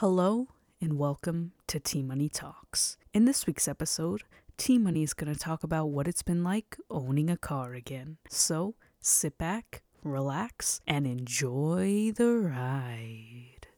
Hello and welcome to T Money Talks. In this week's episode, T Money is going to talk about what it's been like owning a car again. So sit back, relax, and enjoy the ride.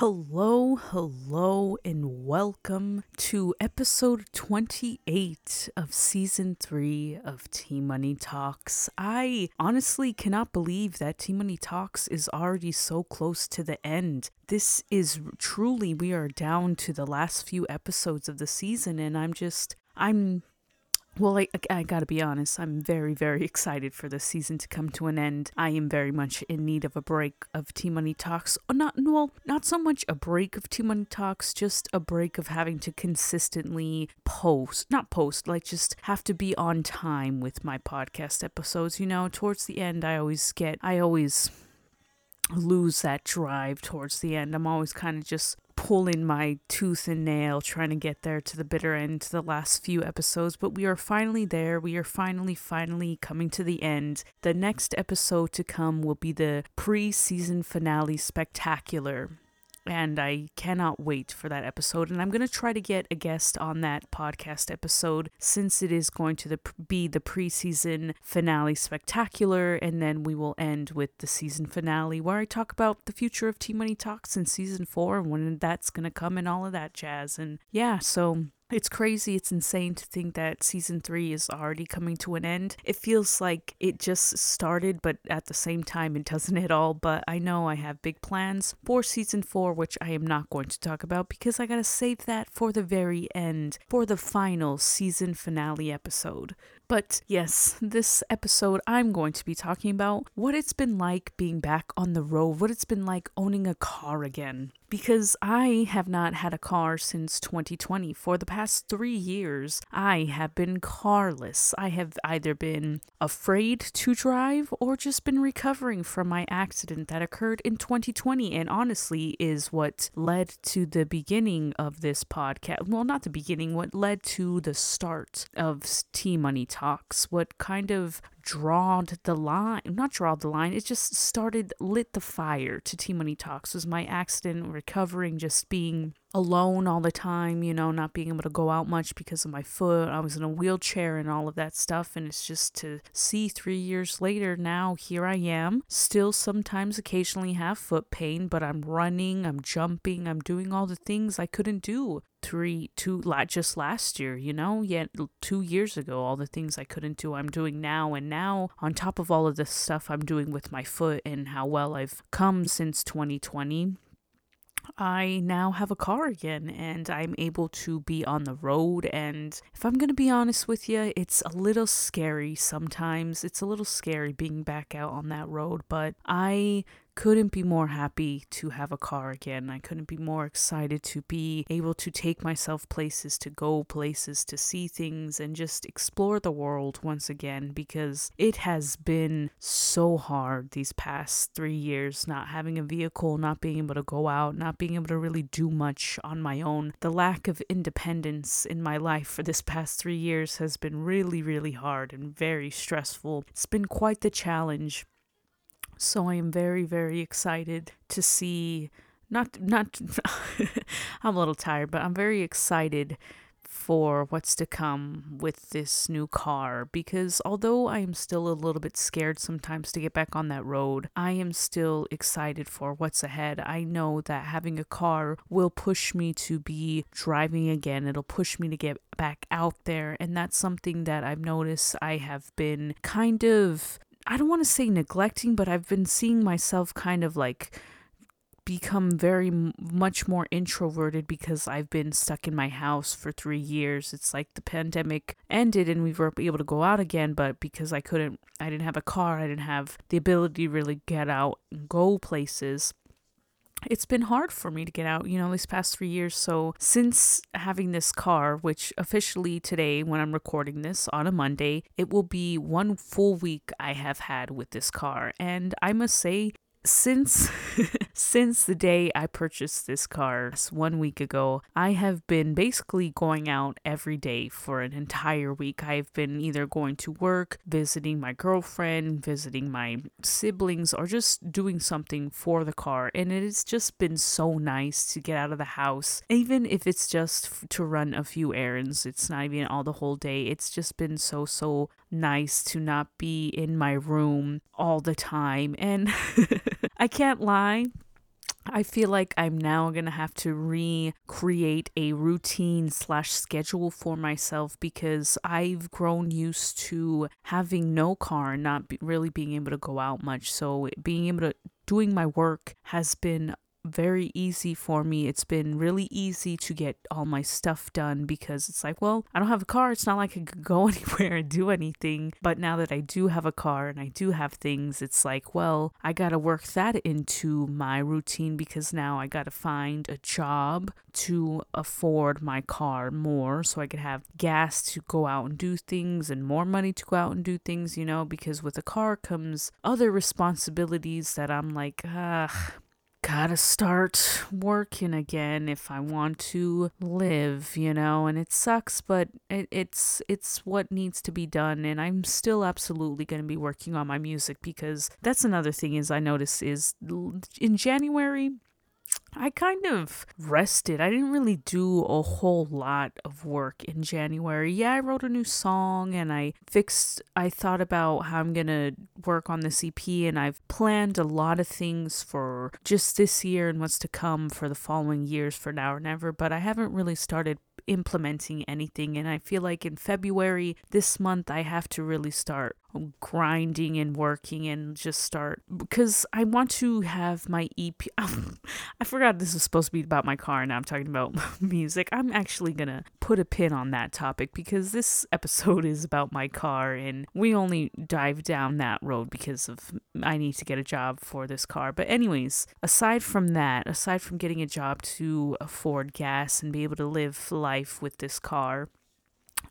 Hello, hello, and welcome to episode 28 of season 3 of T Money Talks. I honestly cannot believe that T Money Talks is already so close to the end. This is truly, we are down to the last few episodes of the season, and I'm just, I'm well, I, I gotta be honest, I'm very, very excited for this season to come to an end. I am very much in need of a break of T Money Talks. Or not, well, not so much a break of T Money Talks, just a break of having to consistently post, not post, like just have to be on time with my podcast episodes. You know, towards the end, I always get, I always lose that drive towards the end. I'm always kind of just pulling my tooth and nail trying to get there to the bitter end to the last few episodes, but we are finally there. We are finally, finally coming to the end. The next episode to come will be the pre season finale spectacular and I cannot wait for that episode. And I'm going to try to get a guest on that podcast episode since it is going to the, be the preseason finale spectacular, and then we will end with the season finale where I talk about the future of T Money Talks in season four and when that's going to come and all of that jazz. And yeah, so it's crazy, it's insane to think that season three is already coming to an end. It feels like it just started, but at the same time, it doesn't at all. But I know I have big plans for season four, which I am not going to talk about because I gotta save that for the very end, for the final season finale episode. But yes, this episode I'm going to be talking about what it's been like being back on the road, what it's been like owning a car again. Because I have not had a car since 2020. For the past three years, I have been carless. I have either been afraid to drive or just been recovering from my accident that occurred in 2020 and honestly is what led to the beginning of this podcast. Well, not the beginning, what led to the start of T Money talks, what kind of drawed the line, not drawed the line, it just started, lit the fire to T Money Talks. Was my accident, recovering, just being alone all the time, you know, not being able to go out much because of my foot. I was in a wheelchair and all of that stuff. And it's just to see three years later now, here I am. Still sometimes occasionally have foot pain, but I'm running, I'm jumping, I'm doing all the things I couldn't do three two just last year you know yet two years ago all the things i couldn't do i'm doing now and now on top of all of the stuff i'm doing with my foot and how well i've come since 2020 I now have a car again and I'm able to be on the road. And if I'm going to be honest with you, it's a little scary sometimes. It's a little scary being back out on that road, but I couldn't be more happy to have a car again. I couldn't be more excited to be able to take myself places, to go places, to see things, and just explore the world once again because it has been so hard these past three years not having a vehicle, not being able to go out, not being able to really do much on my own. The lack of independence in my life for this past three years has been really, really hard and very stressful. It's been quite the challenge so I am very, very excited to see. Not, not. I'm a little tired, but I'm very excited for what's to come with this new car because although I am still a little bit scared sometimes to get back on that road, I am still excited for what's ahead. I know that having a car will push me to be driving again, it'll push me to get back out there, and that's something that I've noticed I have been kind of I don't want to say neglecting, but I've been seeing myself kind of like become very much more introverted because I've been stuck in my house for three years. It's like the pandemic ended and we were able to go out again, but because I couldn't, I didn't have a car, I didn't have the ability to really get out and go places it's been hard for me to get out, you know, these past three years. So, since having this car, which officially today, when I'm recording this on a Monday, it will be one full week I have had with this car. And I must say, since since the day I purchased this car one week ago, I have been basically going out every day for an entire week. I've been either going to work, visiting my girlfriend, visiting my siblings, or just doing something for the car. And it has just been so nice to get out of the house, even if it's just to run a few errands. It's not even all the whole day. It's just been so, so nice to not be in my room all the time. And I can't lie. I feel like I'm now gonna have to recreate a routine slash schedule for myself because I've grown used to having no car and not be really being able to go out much. So being able to doing my work has been very easy for me. It's been really easy to get all my stuff done because it's like, well, I don't have a car. It's not like I could go anywhere and do anything. But now that I do have a car and I do have things, it's like, well, I got to work that into my routine because now I got to find a job to afford my car more so I could have gas to go out and do things and more money to go out and do things, you know, because with a car comes other responsibilities that I'm like, ah, gotta start working again if I want to live, you know, and it sucks, but it, it's it's what needs to be done and I'm still absolutely going to be working on my music because that's another thing is I notice is in January I kind of rested. I didn't really do a whole lot of work in January. Yeah, I wrote a new song and I fixed, I thought about how I'm going to work on this EP and I've planned a lot of things for just this year and what's to come for the following years for now or never, but I haven't really started implementing anything. And I feel like in February this month, I have to really start grinding and working and just start because I want to have my EP. I forgot this is supposed to be about my car. Now I'm talking about music. I'm actually gonna put a pin on that topic because this episode is about my car and we only dive down that road because of I need to get a job for this car. But, anyways, aside from that, aside from getting a job to afford gas and be able to live life with this car,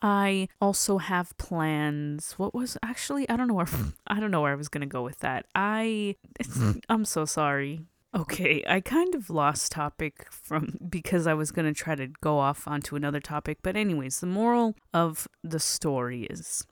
I also have plans. What was actually I don't know where hmm. I don't know where I was gonna go with that. I hmm. I'm so sorry. Okay, I kind of lost topic from because I was going to try to go off onto another topic. But, anyways, the moral of the story is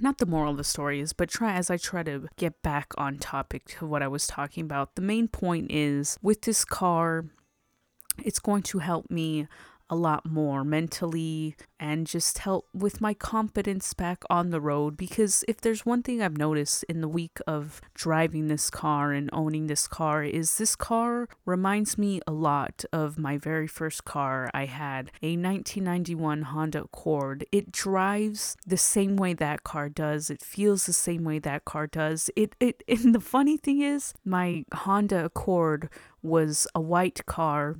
not the moral of the story is, but try as I try to get back on topic to what I was talking about. The main point is with this car, it's going to help me a lot more mentally and just help with my confidence back on the road. Because if there's one thing I've noticed in the week of driving this car and owning this car is this car reminds me a lot of my very first car. I had a 1991 Honda Accord. It drives the same way that car does. It feels the same way that car does. It it and the funny thing is my Honda Accord was a white car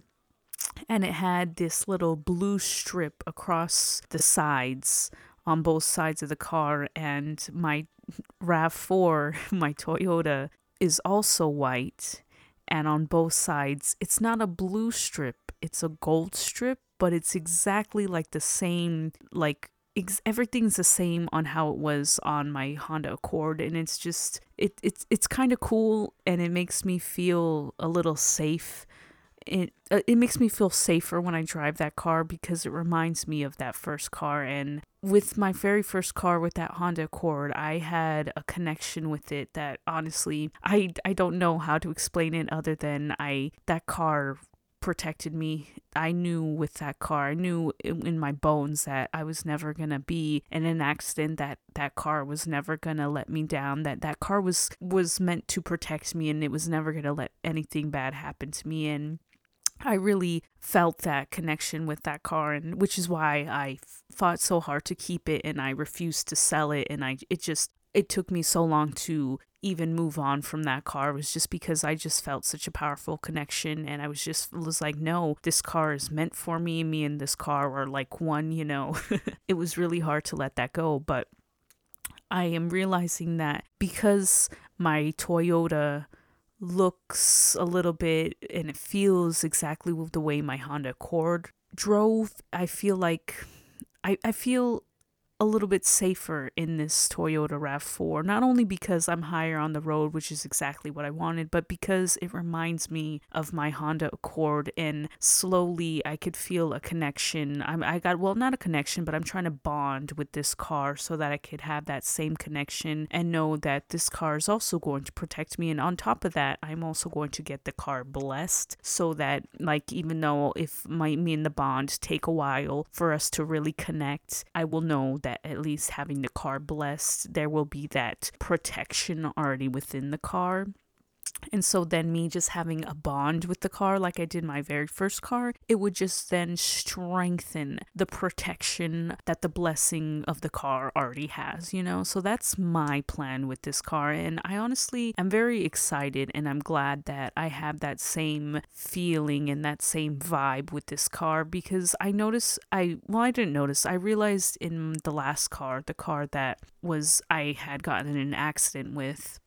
and it had this little blue strip across the sides on both sides of the car and my RAV4 my Toyota is also white and on both sides it's not a blue strip it's a gold strip but it's exactly like the same like ex- everything's the same on how it was on my Honda Accord and it's just it it's it's kind of cool and it makes me feel a little safe it uh, it makes me feel safer when I drive that car because it reminds me of that first car and with my very first car with that Honda Accord I had a connection with it that honestly I I don't know how to explain it other than I that car protected me. I knew with that car, I knew in my bones that I was never going to be in an accident that that car was never going to let me down that that car was was meant to protect me and it was never going to let anything bad happen to me and I really felt that connection with that car and which is why I fought so hard to keep it and I refused to sell it and I it just it took me so long to even move on from that car. Was just because I just felt such a powerful connection and I was just was like no this car is meant for me. Me and this car are like one you know? It was really hard to let that go but I am realizing that because my Toyota looks a little bit and it feels exactly the way my Honda Accord drove. I feel like I, I feel a little bit safer in this Toyota RAV4, not only because I'm higher on the road, which is exactly what I wanted, but because it reminds me of my Honda Accord and slowly I could feel a connection. I'm, I got, well, not a connection, but I'm trying to bond with this car so that I could have that same connection and know that this car is also going to protect me. And on top of that, I'm also going to get the car blessed so that, like, even though if my, me and the bond take a while for us to really connect, I will know that at least having the car blessed, there will be that protection already within the car. And so then me just having a bond with the car like I did my very first car, it would just then strengthen the protection that the blessing of the car already has, you know? So that's my plan with this car and I honestly am very excited and I'm glad that I have that same feeling and that same vibe with this car because I noticed I well I didn't notice. I realized in the last car, the car that was I had gotten in an accident with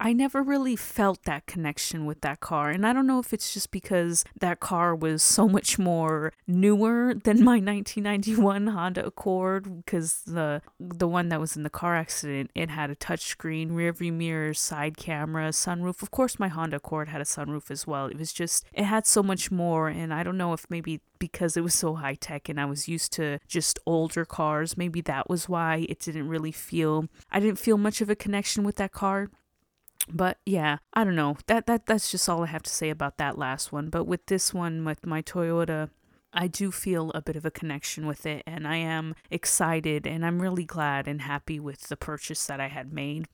I never really felt that connection with that car. And I don't know if it's just because that car was so much more newer than my 1991 Honda Accord because the the one that was in the car accident, it had a touchscreen, rear view mirror, side camera, sunroof. Of course my Honda Accord had a sunroof as well. It was just it had so much more and I don't know if maybe because it was so high tech and I was used to just older cars, maybe that was why it didn't really feel I didn't feel much of a connection with that car but yeah i don't know. That that that's just all i have to say about that last one. But with this one with my toyota I do feel a bit of a connection with it, and I am excited and I'm really glad and happy with the purchase that I had made.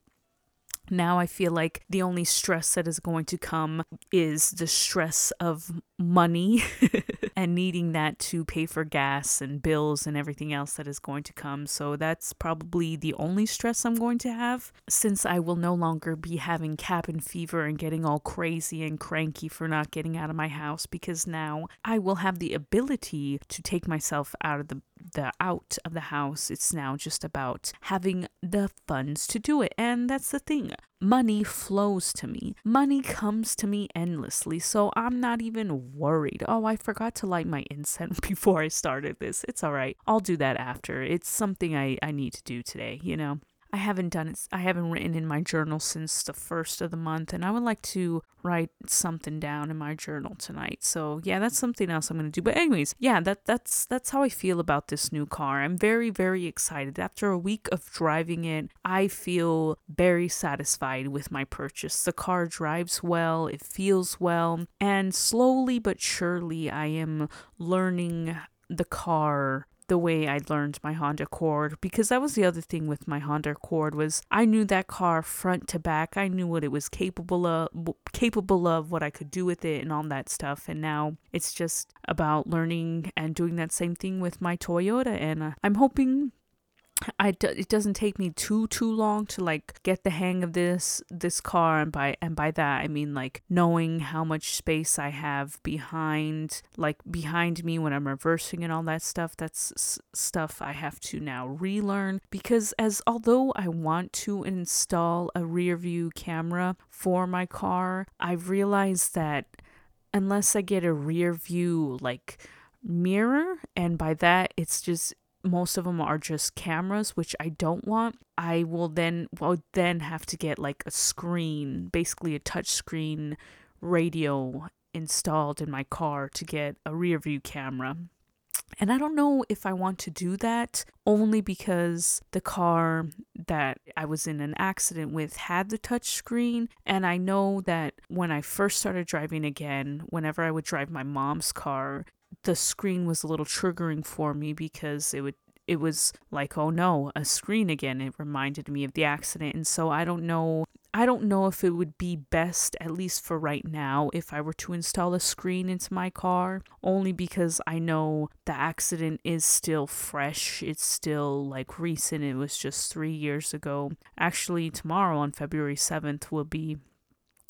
Now I feel like the only stress that is going to come is the stress of money and needing that to pay for gas and bills and everything else that is going to come. So that's probably the only stress I'm going to have since I will no longer be having cabin fever and getting all crazy and cranky for not getting out of my house because now I will have the ability to take myself out of the the out of the house. It's now just about having the funds to do it. And that's the thing. Money flows to me. Money comes to me endlessly. So I'm not even worried. Oh, I forgot to light my incense before I started this. It's all right. I'll do that after. It's something I, I need to do today, you know? I haven't done it. I haven't written in my journal since the first of the month, and I would like to write something down in my journal tonight. So yeah, that's something else I'm gonna do. But anyways, yeah, that that's that's how I feel about this new car. I'm very very excited. After a week of driving it, I feel very satisfied with my purchase. The car drives well, it feels well, and slowly but surely, I am learning the car the way I learned my Honda Accord because that was the other thing with my Honda Accord was I knew that car front to back. I knew what it was capable of capable of what I could do with it and all that stuff and now it's just about learning and doing that same thing with my Toyota and uh, I'm hoping I d- it doesn't take me too too long to like get the hang of this this car and by and by that I mean like knowing how much space I have behind like behind me when I'm reversing and all that stuff that's s- stuff I have to now relearn. Because as although I want to install a rear view camera for my car I've realized that unless I get a rear view like mirror and by that it's just most of them are just cameras which i don't want i will then will then have to get like a screen basically a touch screen radio installed in my car to get a rear view camera and I don't know if I want to do that only because the car that I was in an accident with had the touch screen. And I know that when I first started driving again, whenever I would drive my mom's car, the screen was a little triggering for me because it would it was like oh no a screen again. It reminded me of the accident. And so i don't know i don't know if it would be best at least for right now if i were to install a screen into my car only because i know the accident is still fresh. It's still like recent. It was just 3 years ago. Actually tomorrow on february 7th will be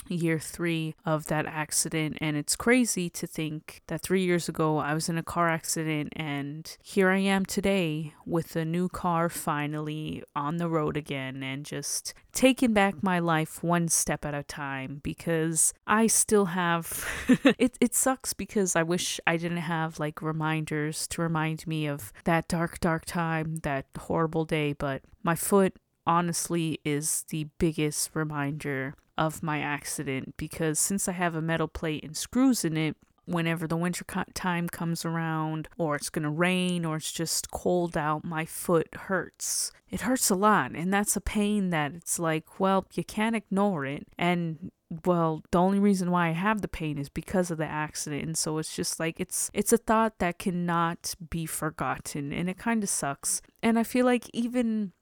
year three of that accident. And it's crazy to think that three years ago I was in a car accident, and here I am today with a new car finally on the road again and just taking back my life one step at a time because I still have it it sucks because I wish I didn't have like reminders to remind me of that dark dark time, that horrible day, but my foot honestly is the biggest reminder of my accident because since I have a metal plate and screws in it, whenever the winter time comes around or it's going to rain or it's just cold out, my foot hurts. It hurts a lot, and that's a pain that it's like, well, you can't ignore it. And well, the only reason why I have the pain is because of the accident. And so it's just like it's it's a thought that cannot be forgotten and it kind of sucks. And I feel like even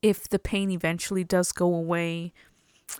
if the pain eventually does go away,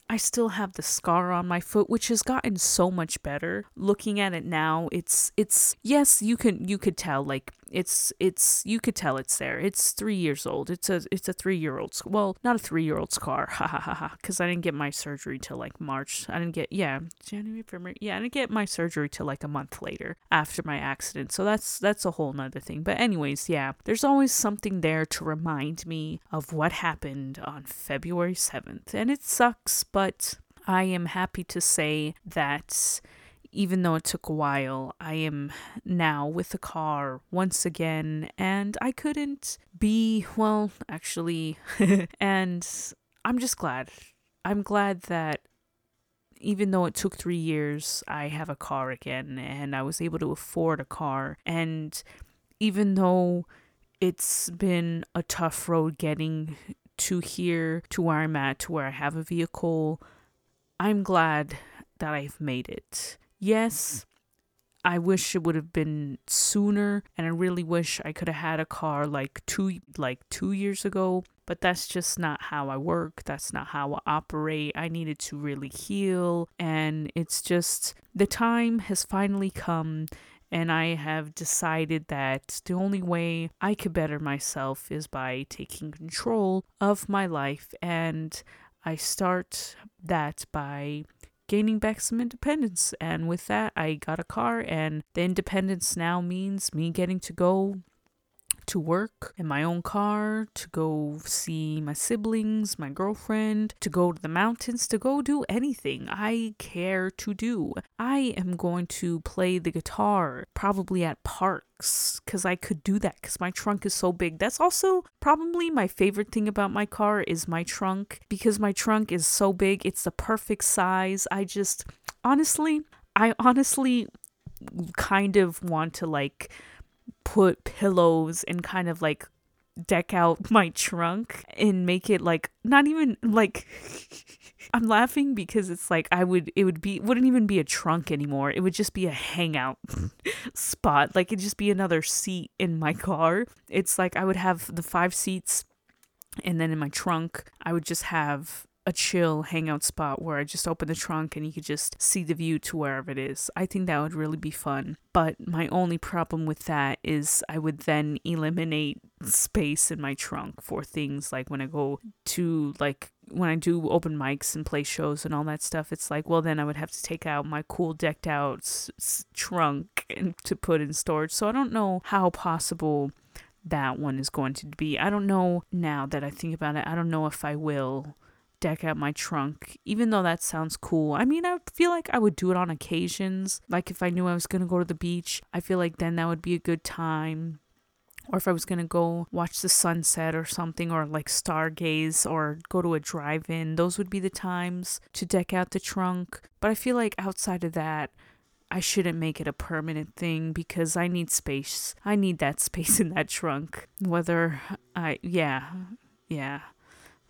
I still have the scar on my foot which has gotten so much better. Looking at it now, it's it's yes, you can you could tell like it's it's you could tell it's there. It's 3 years old. It's a it's a 3-year-old well, not a 3-year-old scar. Ha ha ha ha cuz I didn't get my surgery till like March. I didn't get yeah, January February. Yeah, I didn't get my surgery till like a month later after my accident. So that's that's a whole nother thing. But anyways, yeah, there's always something there to remind me of what happened on February 7th. And it sucks, but I am happy to say that even though it took a while, I am now with a car once again, and I couldn't be, well, actually, and I'm just glad. I'm glad that even though it took three years, I have a car again, and I was able to afford a car. And even though it's been a tough road getting to here, to where I'm at, to where I have a vehicle, I'm glad that I've made it yes, I wish it would have been sooner and I really wish I could have had a car like 2 like 2 years ago, but that's just not how I work. That's not how I operate. I needed to really heal and it's just the time has finally come and I have decided that the only way I could better myself is by taking control of my life and I start that by gaining back some independence. And with that, I got a car, and the independence now means me getting to go to work in my own car, to go see my siblings, my girlfriend, to go to the mountains, to go do anything I care to do. I am going to play the guitar, probably at parks, because I could do that because my trunk is so big. That's also probably my favorite thing about my car is my trunk because my trunk is so big. It's the perfect size. I just, honestly, I honestly kind of want to like put pillows and kind of like deck out my trunk and make it like not even like I'm laughing because it's like I would it would be wouldn't even be a trunk anymore. It would just be a hangout spot. Like it'd just be another seat in my car. It's like I would have the five seats and then in my trunk I would just have a chill hangout spot where I just open the trunk and you could just see the view to wherever it is. I think that would really be fun. But my only problem with that is I would then eliminate space in my trunk for things like when I go to like when I do open mics and play shows and all that stuff, it's like, well, then I would have to take out my cool decked out s- s- trunk and to put in storage. So I don't know how possible that one is going to be. I don't know now that I think about it. I don't know if I will deck out my trunk, even though that sounds cool. I mean, I feel like I would do it on occasions. Like if I knew I was going to go to the beach, I feel like then that would be a good time. Or if I was going to go watch the sunset or something, or like stargaze, or go to a drive in, those would be the times to deck out the trunk. But I feel like outside of that, I shouldn't make it a permanent thing because I need space. I need that space in that trunk. Whether I, yeah, yeah.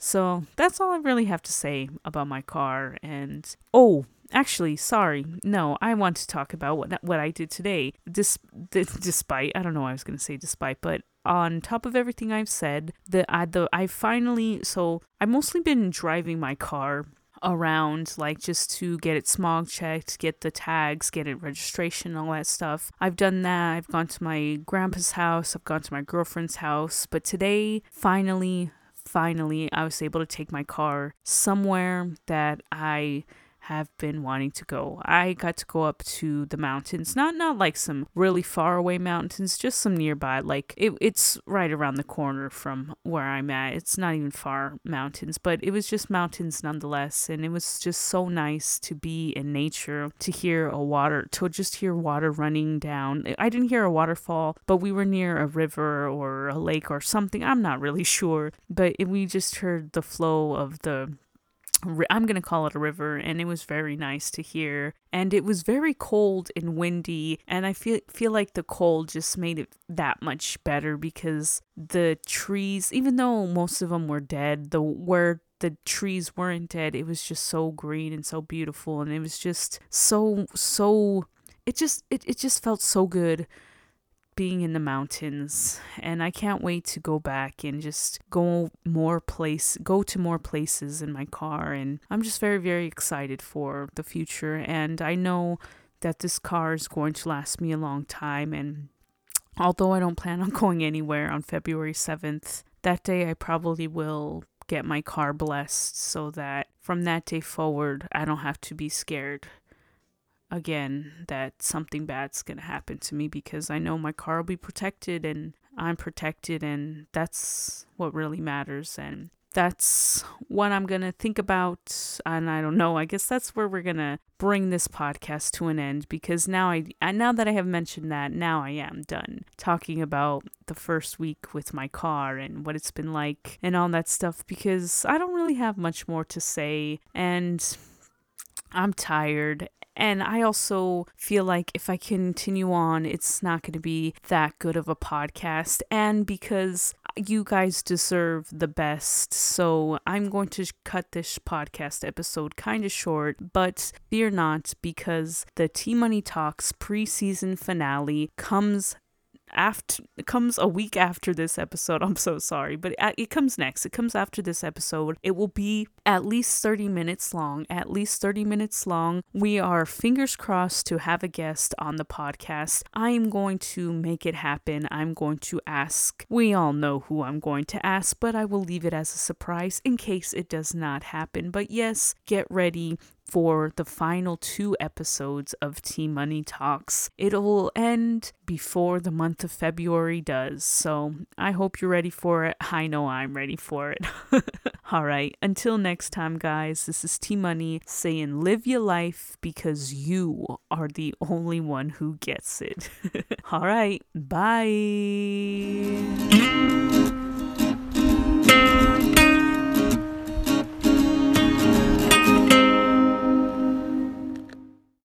So that's all I really have to say about my car. And oh, actually, sorry, no, I want to talk about what what I did today. Dis, despite I don't know, I was gonna say despite, but on top of everything I've said, the I the I finally so I've mostly been driving my car around like just to get it smog checked, get the tags, get it registration, all that stuff. I've done that. I've gone to my grandpa's house, I've gone to my girlfriend's house, but today finally finally I was able to take my car somewhere that I have been wanting to go. I got to go up to the mountains, not not like some really far away mountains, just some nearby. Like it, it's right around the corner from where I'm at. It's not even far mountains, but it was just mountains nonetheless, and it was just so nice to be in nature, to hear a water, to just hear water running down. I didn't hear a waterfall, but we were near a river or a lake or something. I'm not really sure, but it, we just heard the flow of the I'm going to call it a river and it was very nice to hear. And it was very cold and windy and I feel feel like the cold just made it that much better because the trees even though most of them were dead the where the trees weren't dead it was just so green and so beautiful and it was just so so it just it, it just felt so good being in the mountains and I can't wait to go back and just go more place go to more places in my car and I'm just very very excited for the future and I know that this car is going to last me a long time and although I don't plan on going anywhere on February 7th that day I probably will get my car blessed so that from that day forward I don't have to be scared again that something bad's going to happen to me because I know my car will be protected and I'm protected and that's what really matters and that's what I'm going to think about and I don't know. I guess that's where we're going to bring this podcast to an end because now I now that I have mentioned that now I am done talking about the first week with my car and what it's been like and all that stuff because I don't really have much more to say and I'm tired and I also feel like if I continue on, it's not going to be that good of a podcast. And because you guys deserve the best, so I'm going to cut this podcast episode kind of short, but fear not because the T Money Talks preseason finale comes after comes a week after this episode. I'm so sorry, but it, it comes next. It comes after this episode. It will be at least 30 minutes long. At least 30 minutes long. We are fingers crossed to have a guest on the podcast. I am going to make it happen. I'm going to ask. We all know who I'm going to ask, but I will leave it as a surprise in case it does not happen. But yes, get ready for the final two episodes of T Money Talks. It'll end before the month of February does, so I hope you're ready for it. I know I'm ready for it. All right, until next time, guys, this is T Money saying live your life because you are the only one who gets it. All right, bye.